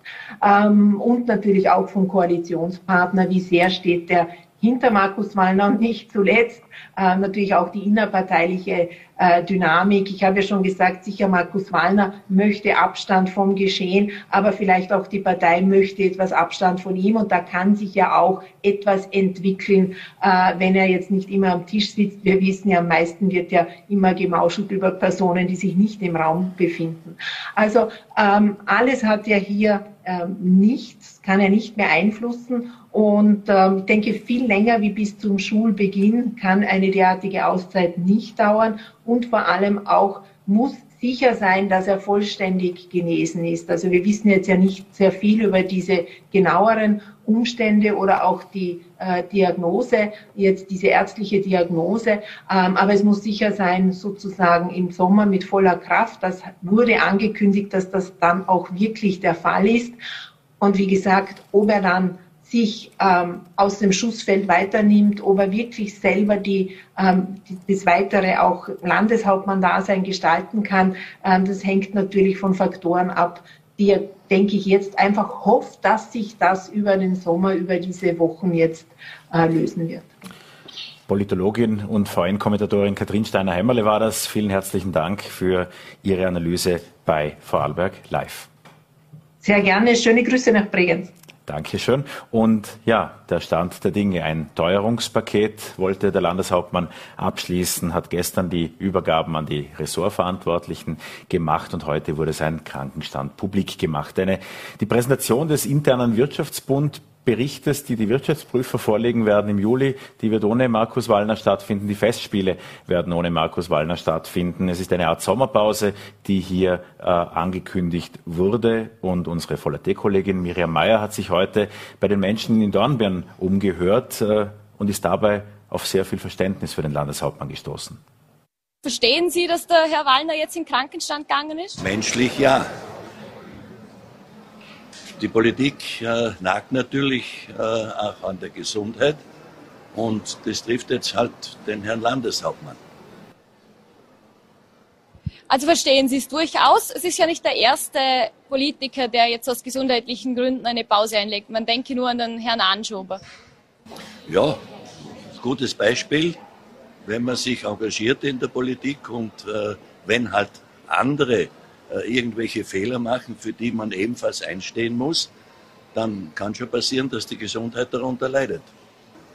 Ähm, und natürlich auch vom Koalitionspartner, wie sehr steht der hinter Markus Wallner und nicht zuletzt äh, natürlich auch die innerparteiliche äh, Dynamik. Ich habe ja schon gesagt, sicher Markus Wallner möchte Abstand vom Geschehen, aber vielleicht auch die Partei möchte etwas Abstand von ihm und da kann sich ja auch etwas entwickeln, äh, wenn er jetzt nicht immer am Tisch sitzt. Wir wissen ja, am meisten wird ja immer gemauschelt über Personen, die sich nicht im Raum befinden. Also ähm, alles hat ja hier ähm, nichts, kann er nicht mehr einflussen. Und ähm, ich denke, viel länger wie bis zum Schulbeginn kann eine derartige Auszeit nicht dauern. Und vor allem auch muss sicher sein, dass er vollständig genesen ist. Also wir wissen jetzt ja nicht sehr viel über diese genaueren Umstände oder auch die äh, Diagnose, jetzt diese ärztliche Diagnose. Ähm, aber es muss sicher sein, sozusagen im Sommer mit voller Kraft. Das wurde angekündigt, dass das dann auch wirklich der Fall ist. Und wie gesagt, ob er dann sich ähm, aus dem Schussfeld weiternimmt, ob er wirklich selber die, ähm, die, das weitere auch Landeshauptmann-Dasein gestalten kann, ähm, das hängt natürlich von Faktoren ab, die er, denke ich, jetzt einfach hofft, dass sich das über den Sommer, über diese Wochen jetzt äh, lösen wird. Politologin und VN-Kommentatorin Katrin Steiner-Hämmerle war das. Vielen herzlichen Dank für Ihre Analyse bei Vorarlberg Live. Sehr gerne. Schöne Grüße nach Bregenz. Dankeschön. Und ja, der Stand der Dinge. Ein Teuerungspaket wollte der Landeshauptmann abschließen, hat gestern die Übergaben an die Ressortverantwortlichen gemacht und heute wurde sein Krankenstand publik gemacht. Eine, die Präsentation des internen Wirtschaftsbund Berichtes, die die Wirtschaftsprüfer vorlegen werden im Juli. Die wird ohne Markus Wallner stattfinden. Die Festspiele werden ohne Markus Wallner stattfinden. Es ist eine Art Sommerpause, die hier äh, angekündigt wurde. Und unsere Vollerte-Kollegin Miriam Mayer hat sich heute bei den Menschen in Dornbirn umgehört äh, und ist dabei auf sehr viel Verständnis für den Landeshauptmann gestoßen. Verstehen Sie, dass der Herr Wallner jetzt in Krankenstand gegangen ist? Menschlich ja. Die Politik äh, nagt natürlich äh, auch an der Gesundheit und das trifft jetzt halt den Herrn Landeshauptmann. Also verstehen Sie es durchaus. Es ist ja nicht der erste Politiker, der jetzt aus gesundheitlichen Gründen eine Pause einlegt. Man denke nur an den Herrn Anschober. Ja, gutes Beispiel, wenn man sich engagiert in der Politik und äh, wenn halt andere irgendwelche Fehler machen, für die man ebenfalls einstehen muss, dann kann schon passieren, dass die Gesundheit darunter leidet.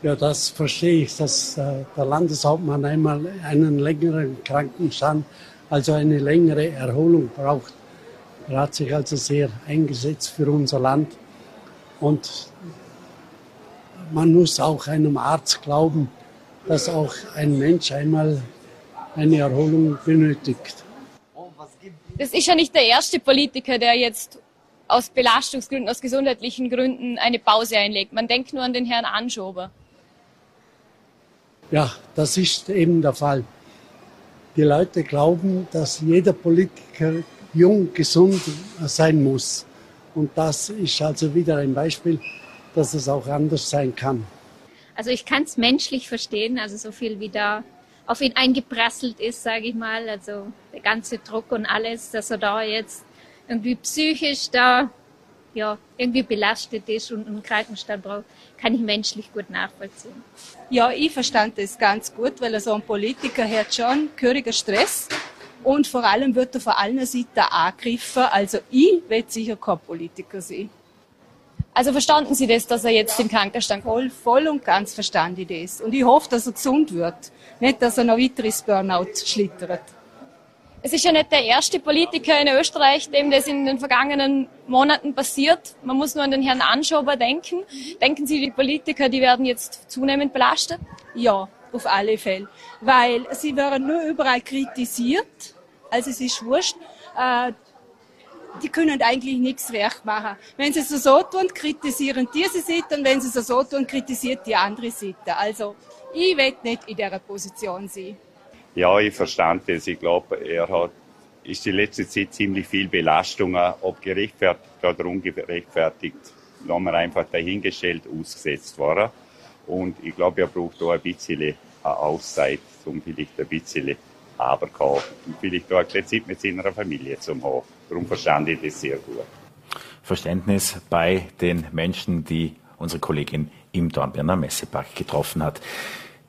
Ja, das verstehe ich, dass äh, der Landeshauptmann einmal einen längeren Krankenstand, also eine längere Erholung braucht. Er hat sich also sehr eingesetzt für unser Land. Und man muss auch einem Arzt glauben, dass auch ein Mensch einmal eine Erholung benötigt. Das ist ja nicht der erste Politiker, der jetzt aus Belastungsgründen, aus gesundheitlichen Gründen eine Pause einlegt. Man denkt nur an den Herrn Anschober. Ja, das ist eben der Fall. Die Leute glauben, dass jeder Politiker jung, gesund sein muss. Und das ist also wieder ein Beispiel, dass es auch anders sein kann. Also ich kann es menschlich verstehen, also so viel wie da auf ihn eingeprasselt ist, sage ich mal. Also der ganze Druck und alles, dass er da jetzt irgendwie psychisch da ja, irgendwie belastet ist und einen Krankenstand braucht, kann ich menschlich gut nachvollziehen. Ja, ich verstand das ganz gut, weil er so ein Politiker hat schon gehöriger Stress und vor allem wird er vor allen Seiten angegriffen. Also ich will sicher kein Politiker sein. Also verstanden Sie das, dass er jetzt im Krankenstand voll, voll und ganz verstand ich das. Und ich hoffe, dass er gesund wird. Nicht, dass er noch weiter ins Burnout schlittert. Es ist ja nicht der erste Politiker in Österreich, dem das in den vergangenen Monaten passiert. Man muss nur an den Herrn Anschober denken. Denken Sie, die Politiker, die werden jetzt zunehmend belastet? Ja, auf alle Fälle. Weil sie werden nur überall kritisiert. Also es ist wurscht. Äh, die können eigentlich nichts recht machen. Wenn sie es so tun, kritisieren diese Seite und wenn sie es so tun, kritisiert die andere Seite. Also ich will nicht in dieser Position sein. Ja, ich verstand das. Ich glaube, er hat ist die letzte Zeit ziemlich viel Belastung, ob gerechtfertigt oder ungerechtfertigt, lassen wir einfach dahingestellt ausgesetzt worden. Und ich glaube, er braucht da ein bisschen eine Auszeit, um vielleicht ein bisschen aber und vielleicht auch ein bisschen Zeit mit seiner Familie zu haben. Darum verstand ich das sehr gut. Verständnis bei den Menschen, die unsere Kollegin im Dornbirner Messepark getroffen hat.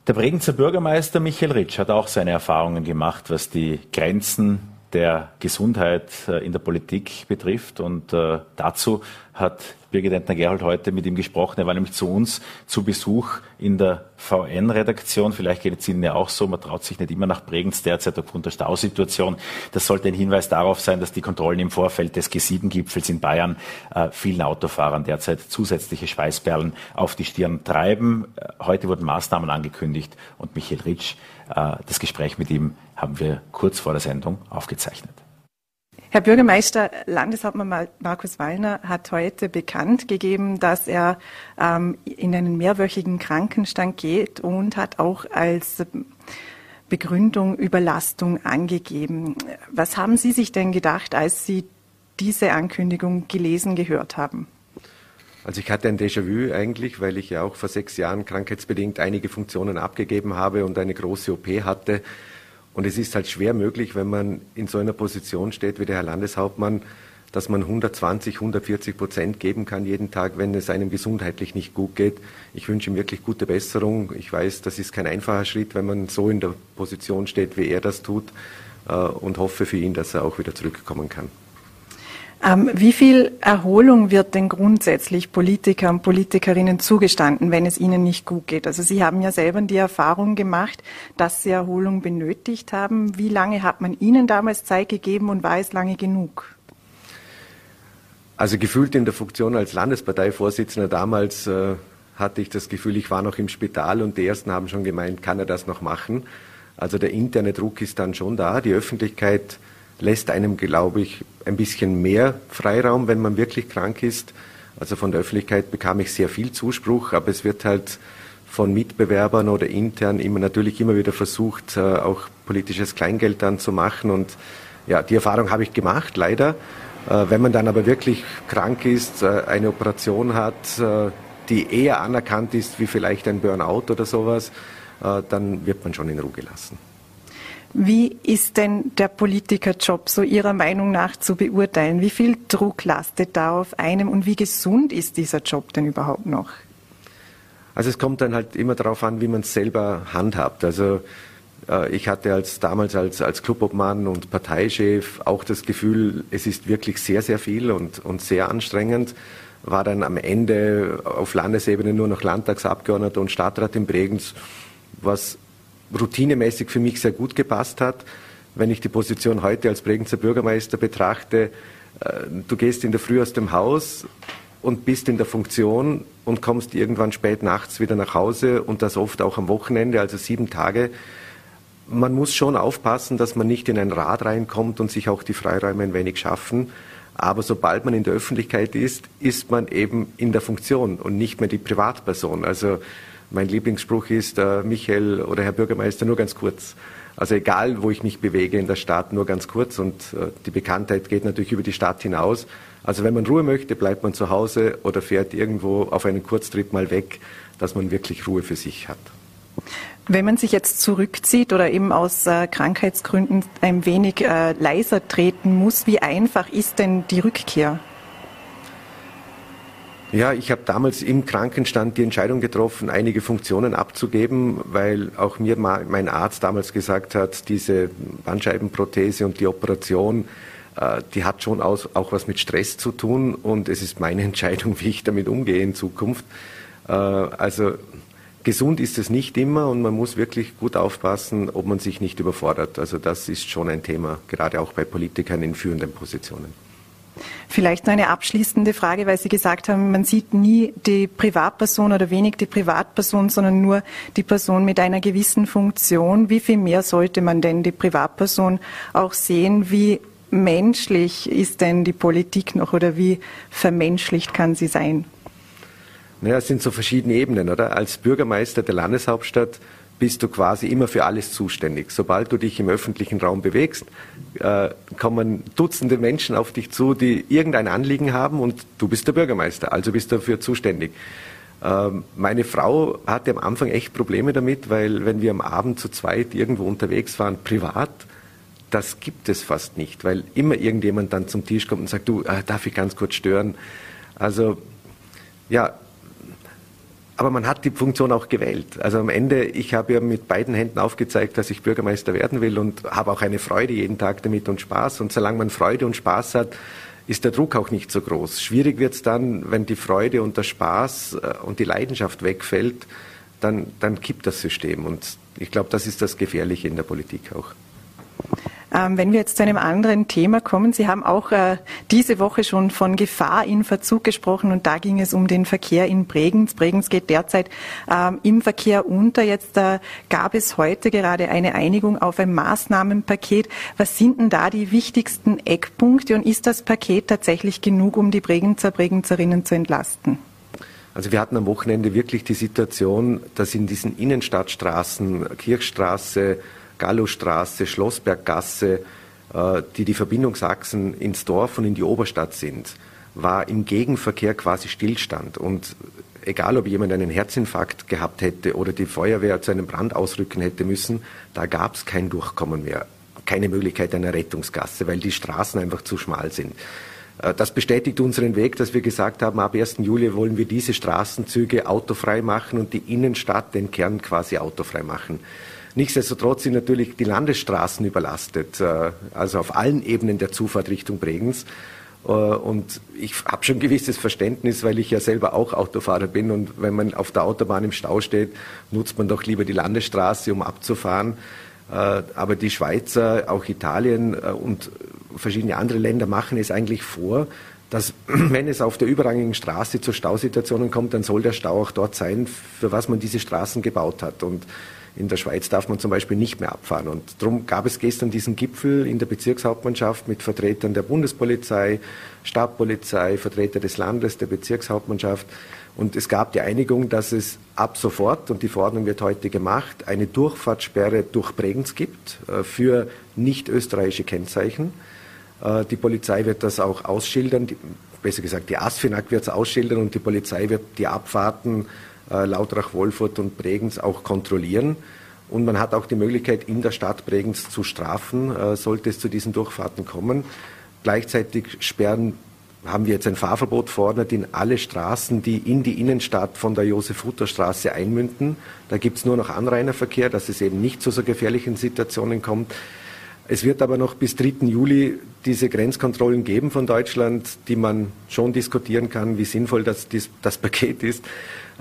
Der Bregenzer Bürgermeister Michael Ritsch hat auch seine Erfahrungen gemacht, was die Grenzen der Gesundheit äh, in der Politik betrifft. Und äh, dazu hat Birgit Entner-Gerhold heute mit ihm gesprochen. Er war nämlich zu uns zu Besuch in der VN-Redaktion. Vielleicht geht es Ihnen ja auch so. Man traut sich nicht immer nach Bregenz derzeit aufgrund der Stausituation. Das sollte ein Hinweis darauf sein, dass die Kontrollen im Vorfeld des G7-Gipfels in Bayern äh, vielen Autofahrern derzeit zusätzliche Schweißperlen auf die Stirn treiben. Äh, heute wurden Maßnahmen angekündigt und Michael Ritsch, das Gespräch mit ihm haben wir kurz vor der Sendung aufgezeichnet. Herr Bürgermeister, Landeshauptmann Markus Wallner hat heute bekannt gegeben, dass er ähm, in einen mehrwöchigen Krankenstand geht und hat auch als Begründung Überlastung angegeben. Was haben Sie sich denn gedacht, als Sie diese Ankündigung gelesen, gehört haben? Also ich hatte ein Déjà-vu eigentlich, weil ich ja auch vor sechs Jahren krankheitsbedingt einige Funktionen abgegeben habe und eine große OP hatte und es ist halt schwer möglich, wenn man in so einer Position steht wie der Herr Landeshauptmann, dass man 120, 140 Prozent geben kann jeden Tag, wenn es einem gesundheitlich nicht gut geht. Ich wünsche ihm wirklich gute Besserung. Ich weiß, das ist kein einfacher Schritt, wenn man so in der Position steht, wie er das tut, äh, und hoffe für ihn, dass er auch wieder zurückkommen kann. Ähm, wie viel Erholung wird denn grundsätzlich Politikern und Politikerinnen zugestanden, wenn es ihnen nicht gut geht? Also Sie haben ja selber die Erfahrung gemacht, dass Sie Erholung benötigt haben. Wie lange hat man Ihnen damals Zeit gegeben und war es lange genug? Also gefühlt in der Funktion als Landesparteivorsitzender damals äh, hatte ich das Gefühl, ich war noch im Spital und die Ersten haben schon gemeint, kann er das noch machen? Also der interne Druck ist dann schon da. Die Öffentlichkeit lässt einem, glaube ich, ein bisschen mehr Freiraum, wenn man wirklich krank ist. Also von der Öffentlichkeit bekam ich sehr viel Zuspruch, aber es wird halt von Mitbewerbern oder intern immer natürlich immer wieder versucht, äh, auch politisches Kleingeld dann zu machen. Und ja, die Erfahrung habe ich gemacht, leider. Äh, wenn man dann aber wirklich krank ist, äh, eine Operation hat, die eher anerkannt ist wie vielleicht ein Burnout oder sowas, dann wird man schon in Ruhe gelassen. Wie ist denn der Politikerjob so Ihrer Meinung nach zu beurteilen? Wie viel Druck lastet da auf einem und wie gesund ist dieser Job denn überhaupt noch? Also es kommt dann halt immer darauf an, wie man es selber handhabt. Also äh, ich hatte als damals als, als Clubobmann und Parteichef auch das Gefühl, es ist wirklich sehr, sehr viel und, und sehr anstrengend. War dann am Ende auf Landesebene nur noch Landtagsabgeordneter und Stadtrat in Bregenz, was routinemäßig für mich sehr gut gepasst hat. Wenn ich die Position heute als Bregenzer Bürgermeister betrachte, äh, du gehst in der Früh aus dem Haus und bist in der Funktion und kommst irgendwann spät nachts wieder nach Hause und das oft auch am Wochenende, also sieben Tage. Man muss schon aufpassen, dass man nicht in ein Rad reinkommt und sich auch die Freiräume ein wenig schaffen. Aber sobald man in der Öffentlichkeit ist, ist man eben in der Funktion und nicht mehr die Privatperson. Also mein Lieblingsspruch ist, äh, Michael oder Herr Bürgermeister, nur ganz kurz. Also egal, wo ich mich bewege in der Stadt, nur ganz kurz. Und äh, die Bekanntheit geht natürlich über die Stadt hinaus. Also wenn man Ruhe möchte, bleibt man zu Hause oder fährt irgendwo auf einen Kurztrip mal weg, dass man wirklich Ruhe für sich hat. Wenn man sich jetzt zurückzieht oder eben aus äh, Krankheitsgründen ein wenig äh, leiser treten muss, wie einfach ist denn die Rückkehr? Ja, ich habe damals im Krankenstand die Entscheidung getroffen, einige Funktionen abzugeben, weil auch mir mein Arzt damals gesagt hat, diese Bandscheibenprothese und die Operation, äh, die hat schon auch was mit Stress zu tun und es ist meine *laughs* Entscheidung, wie ich damit umgehe in Zukunft. Äh, also gesund ist es nicht immer und man muss wirklich gut aufpassen, ob man sich nicht überfordert. Also das ist schon ein Thema, gerade auch bei Politikern in führenden Positionen. Vielleicht noch eine abschließende Frage, weil Sie gesagt haben, man sieht nie die Privatperson oder wenig die Privatperson, sondern nur die Person mit einer gewissen Funktion. Wie viel mehr sollte man denn die Privatperson auch sehen? Wie menschlich ist denn die Politik noch oder wie vermenschlicht kann sie sein? Naja, es sind so verschiedene Ebenen, oder? Als Bürgermeister der Landeshauptstadt bist du quasi immer für alles zuständig. Sobald du dich im öffentlichen Raum bewegst, äh, kommen Dutzende Menschen auf dich zu, die irgendein Anliegen haben und du bist der Bürgermeister, also bist du dafür zuständig. Ähm, meine Frau hatte am Anfang echt Probleme damit, weil wenn wir am Abend zu zweit irgendwo unterwegs waren, privat, das gibt es fast nicht, weil immer irgendjemand dann zum Tisch kommt und sagt, du, äh, darf ich ganz kurz stören? Also ja, aber man hat die Funktion auch gewählt. Also am Ende, ich habe ja mit beiden Händen aufgezeigt, dass ich Bürgermeister werden will und habe auch eine Freude jeden Tag damit und Spaß. Und solange man Freude und Spaß hat, ist der Druck auch nicht so groß. Schwierig wird es dann, wenn die Freude und der Spaß äh, und die Leidenschaft wegfällt, dann, dann kippt das System. Und ich glaube, das ist das Gefährliche in der Politik auch. Ähm, wenn wir jetzt zu einem anderen Thema kommen, Sie haben auch äh, diese Woche schon von Gefahr in Verzug gesprochen und da ging es um den Verkehr in Bregenz. Bregenz geht derzeit ähm, im Verkehr unter. Jetzt äh, gab es heute gerade eine Einigung auf ein Maßnahmenpaket. Was sind denn da die wichtigsten Eckpunkte und ist das Paket tatsächlich genug, um die Bregenzer, Bregenzerinnen zu entlasten? Also wir hatten am Wochenende wirklich die Situation, dass in diesen Innenstadtstraßen, Kirchstraße, Gallostraße, Schlossberggasse, äh, die die Verbindungsachsen ins Dorf und in die Oberstadt sind, war im Gegenverkehr quasi Stillstand. Und egal, ob jemand einen Herzinfarkt gehabt hätte oder die Feuerwehr zu einem Brand ausrücken hätte müssen, da gab es kein Durchkommen mehr, keine Möglichkeit einer Rettungsgasse, weil die Straßen einfach zu schmal sind. Äh, das bestätigt unseren Weg, dass wir gesagt haben, ab 1. Juli wollen wir diese Straßenzüge autofrei machen und die Innenstadt, den Kern quasi autofrei machen. Nichtsdestotrotz sind natürlich die Landesstraßen überlastet, äh, also auf allen Ebenen der Zufahrt Richtung Bregenz. Äh, und ich habe schon ein gewisses Verständnis, weil ich ja selber auch Autofahrer bin. Und wenn man auf der Autobahn im Stau steht, nutzt man doch lieber die Landesstraße, um abzufahren. Äh, aber die Schweizer, auch Italien und verschiedene andere Länder machen es eigentlich vor, dass *clears throat* wenn es auf der überrangigen Straße zu Stausituationen kommt, dann soll der Stau auch dort sein, für was man diese Straßen gebaut hat. Und in der Schweiz darf man zum Beispiel nicht mehr abfahren. Und darum gab es gestern diesen Gipfel in der Bezirkshauptmannschaft mit Vertretern der Bundespolizei, Stadtpolizei, Vertreter des Landes, der Bezirkshauptmannschaft. Und es gab die Einigung, dass es ab sofort, und die Verordnung wird heute gemacht, eine Durchfahrtssperre durch Bregenz gibt äh, für nicht österreichische Kennzeichen. Äh, die Polizei wird das auch ausschildern, besser gesagt, die ASFINAG wird es ausschildern und die Polizei wird die Abfahrten äh, Lautrach, Wolfurt und Bregenz auch kontrollieren. Und man hat auch die Möglichkeit, in der Stadt Bregenz zu strafen, äh, sollte es zu diesen Durchfahrten kommen. Gleichzeitig sperren haben wir jetzt ein Fahrverbot verordnet in alle Straßen, die in die Innenstadt von der Josef-Hutter-Straße einmünden. Da gibt es nur noch Anrainerverkehr, dass es eben nicht zu so gefährlichen Situationen kommt. Es wird aber noch bis 3. Juli diese Grenzkontrollen geben von Deutschland, die man schon diskutieren kann, wie sinnvoll das, das Paket ist.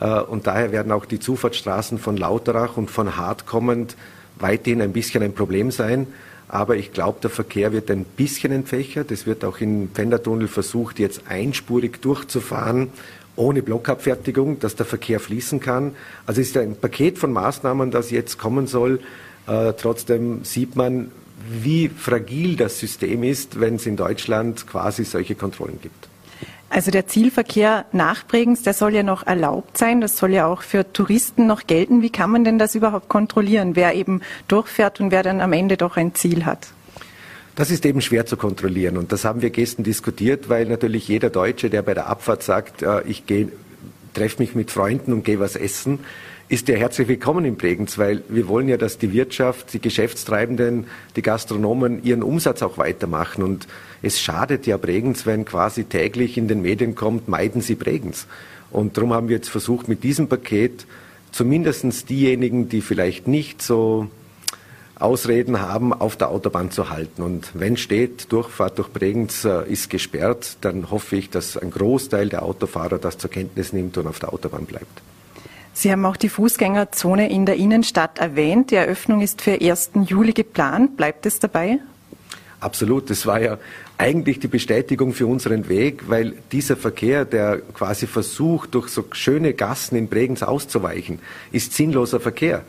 Äh, und daher werden auch die Zufahrtsstraßen von Lauterach und von Hart kommend weiterhin ein bisschen ein Problem sein. Aber ich glaube, der Verkehr wird ein bisschen entfächert. Es wird auch im Pendertunnel versucht, jetzt einspurig durchzufahren, ohne Blockabfertigung, dass der Verkehr fließen kann. Also es ist ein Paket von Maßnahmen, das jetzt kommen soll. Äh, trotzdem sieht man, wie fragil das System ist, wenn es in Deutschland quasi solche Kontrollen gibt. Also der Zielverkehr nach Bregenz, der soll ja noch erlaubt sein. Das soll ja auch für Touristen noch gelten. Wie kann man denn das überhaupt kontrollieren, wer eben durchfährt und wer dann am Ende doch ein Ziel hat? Das ist eben schwer zu kontrollieren und das haben wir gestern diskutiert, weil natürlich jeder Deutsche, der bei der Abfahrt sagt, äh, ich treffe mich mit Freunden und gehe was essen, ist ja herzlich willkommen in Bregenz, weil wir wollen ja, dass die Wirtschaft, die Geschäftstreibenden, die Gastronomen ihren Umsatz auch weitermachen. Und es schadet ja Bregenz, wenn quasi täglich in den Medien kommt, meiden Sie Bregenz. Und darum haben wir jetzt versucht, mit diesem Paket zumindest diejenigen, die vielleicht nicht so Ausreden haben, auf der Autobahn zu halten. Und wenn steht, Durchfahrt durch Bregenz äh, ist gesperrt, dann hoffe ich, dass ein Großteil der Autofahrer das zur Kenntnis nimmt und auf der Autobahn bleibt. Sie haben auch die Fußgängerzone in der Innenstadt erwähnt. Die Eröffnung ist für 1. Juli geplant. Bleibt es dabei? Absolut. Das war ja eigentlich die Bestätigung für unseren Weg, weil dieser Verkehr, der quasi versucht, durch so schöne Gassen in Bregenz auszuweichen, ist sinnloser Verkehr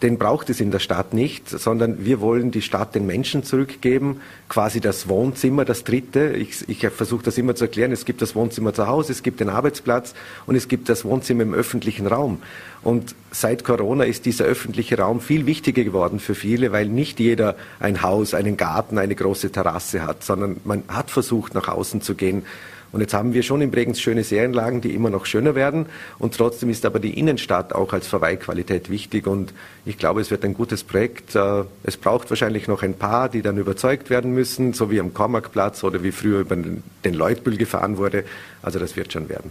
den braucht es in der Stadt nicht, sondern wir wollen die Stadt den Menschen zurückgeben, quasi das Wohnzimmer, das dritte. Ich, ich versuche das immer zu erklären. Es gibt das Wohnzimmer zu Hause, es gibt den Arbeitsplatz und es gibt das Wohnzimmer im öffentlichen Raum. Und seit Corona ist dieser öffentliche Raum viel wichtiger geworden für viele, weil nicht jeder ein Haus, einen Garten, eine große Terrasse hat, sondern man hat versucht, nach außen zu gehen. Und jetzt haben wir schon in Bregenz schöne Serienlagen, die immer noch schöner werden. Und trotzdem ist aber die Innenstadt auch als Verweilqualität wichtig. Und ich glaube, es wird ein gutes Projekt. Äh, es braucht wahrscheinlich noch ein paar, die dann überzeugt werden müssen, so wie am Kormakplatz oder wie früher über den Leutbühl gefahren wurde. Also das wird schon werden.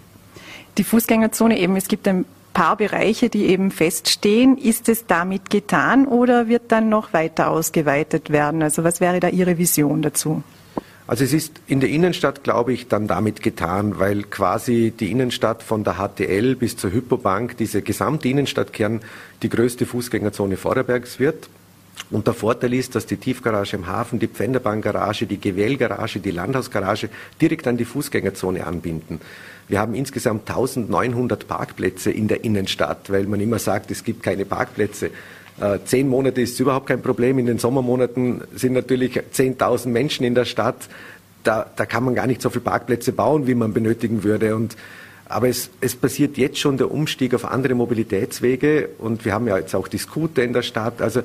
Die Fußgängerzone eben, es gibt ein paar Bereiche, die eben feststehen. Ist es damit getan oder wird dann noch weiter ausgeweitet werden? Also was wäre da Ihre Vision dazu? Also es ist in der Innenstadt, glaube ich, dann damit getan, weil quasi die Innenstadt von der HTL bis zur Hypobank, diese gesamte Innenstadtkern, die größte Fußgängerzone Vorarlbergs wird. Und der Vorteil ist, dass die Tiefgarage im Hafen, die Pfänderbahngarage, die GWL-Garage, die Landhausgarage direkt an die Fußgängerzone anbinden. Wir haben insgesamt 1900 Parkplätze in der Innenstadt, weil man immer sagt, es gibt keine Parkplätze. Äh, zehn Monate ist überhaupt kein Problem. In den Sommermonaten sind natürlich 10.000 Menschen in der Stadt. Da, da kann man gar nicht so viele Parkplätze bauen, wie man benötigen würde. Und aber es, es, passiert jetzt schon der Umstieg auf andere Mobilitätswege und wir haben ja jetzt auch die Scooter in der Stadt. Also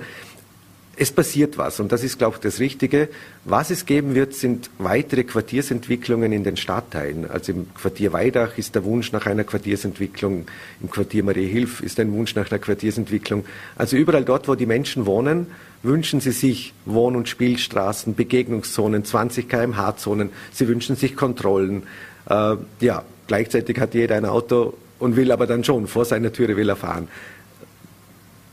es passiert was und das ist, glaube ich, das Richtige. Was es geben wird, sind weitere Quartiersentwicklungen in den Stadtteilen. Also im Quartier Weidach ist der Wunsch nach einer Quartiersentwicklung, im Quartier Marie Hilf ist ein Wunsch nach einer Quartiersentwicklung. Also überall dort, wo die Menschen wohnen, wünschen sie sich Wohn- und Spielstraßen, Begegnungszonen, 20 kmh-Zonen. Sie wünschen sich Kontrollen. Äh, ja, gleichzeitig hat jeder ein Auto und will aber dann schon vor seiner Türe will er fahren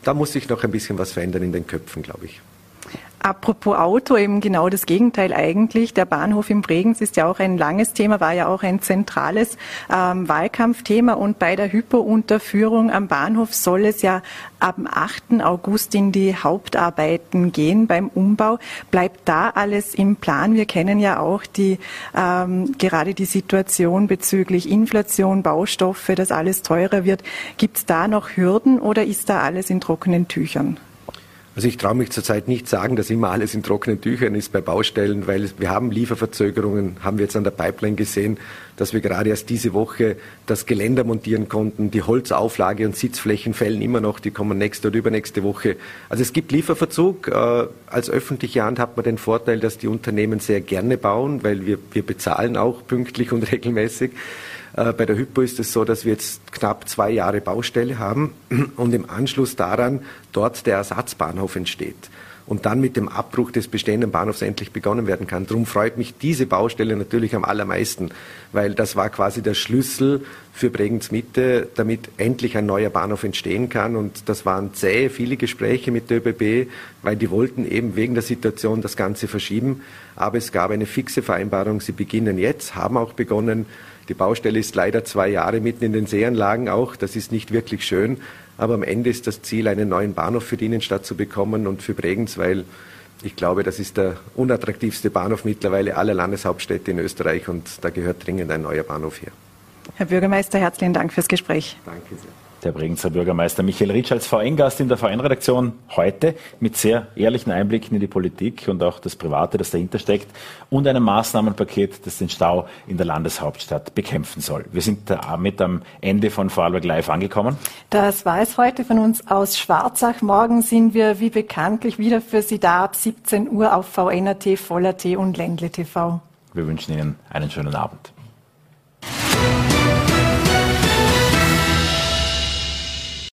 da muss sich noch ein bisschen was verändern in den Köpfen, glaube ich. Apropos Auto, eben genau das Gegenteil eigentlich. Der Bahnhof im Bregenz ist ja auch ein langes Thema, war ja auch ein zentrales ähm, Wahlkampfthema. Und bei der Hypo-Unterführung am Bahnhof soll es ja am 8. August in die Hauptarbeiten gehen beim Umbau. Bleibt da alles im Plan? Wir kennen ja auch die, ähm, gerade die Situation bezüglich Inflation, Baustoffe, dass alles teurer wird. Gibt es da noch Hürden oder ist da alles in trockenen Tüchern? Also ich traue mich zurzeit nicht sagen, dass immer alles in trockenen Tüchern ist bei Baustellen, weil wir haben Lieferverzögerungen, haben wir jetzt an der Pipeline gesehen, dass wir gerade erst diese Woche das Geländer montieren konnten. Die Holzauflage und Sitzflächen fällen immer noch, die kommen nächste oder übernächste Woche. Also es gibt Lieferverzug. Äh, als öffentliche Hand hat man den Vorteil, dass die Unternehmen sehr gerne bauen, weil wir, wir bezahlen auch pünktlich und *laughs* regelmäßig. Äh, bei der Hypo ist es so, dass wir jetzt knapp zwei Jahre Baustelle haben *clears throat* und im Anschluss daran dort der Ersatzbahnhof entsteht und dann mit dem Abbruch des bestehenden Bahnhofs endlich begonnen werden kann. Darum freut mich diese Baustelle natürlich am allermeisten, weil das war quasi der Schlüssel für Bregenz Mitte, damit endlich ein neuer Bahnhof entstehen kann. Und das waren zähe, viele Gespräche mit der ÖBB, weil die wollten eben wegen der Situation das Ganze verschieben. Aber es gab eine fixe Vereinbarung, sie beginnen jetzt, haben auch begonnen. Die Baustelle ist leider zwei Jahre mitten in den Seeanlagen auch. Das ist nicht wirklich schön. Aber am Ende ist das Ziel, einen neuen Bahnhof für die Innenstadt zu bekommen und für Bregenz, weil ich glaube, das ist der unattraktivste Bahnhof mittlerweile aller Landeshauptstädte in Österreich und da gehört dringend ein neuer Bahnhof her. Herr Bürgermeister, herzlichen Dank fürs Gespräch. Danke sehr der Bregenzer Bürgermeister Michael Ritsch als VN-Gast in der VN-Redaktion heute mit sehr ehrlichen Einblicken in die Politik und auch das Private, das dahinter steckt und einem Maßnahmenpaket, das den Stau in der Landeshauptstadt bekämpfen soll. Wir sind damit am Ende von Vorarlberg Live angekommen. Das war es heute von uns aus Schwarzach. Morgen sind wir wie bekanntlich wieder für Sie da ab 17 Uhr auf VNRT, Voller T und Ländle TV. Wir wünschen Ihnen einen schönen Abend.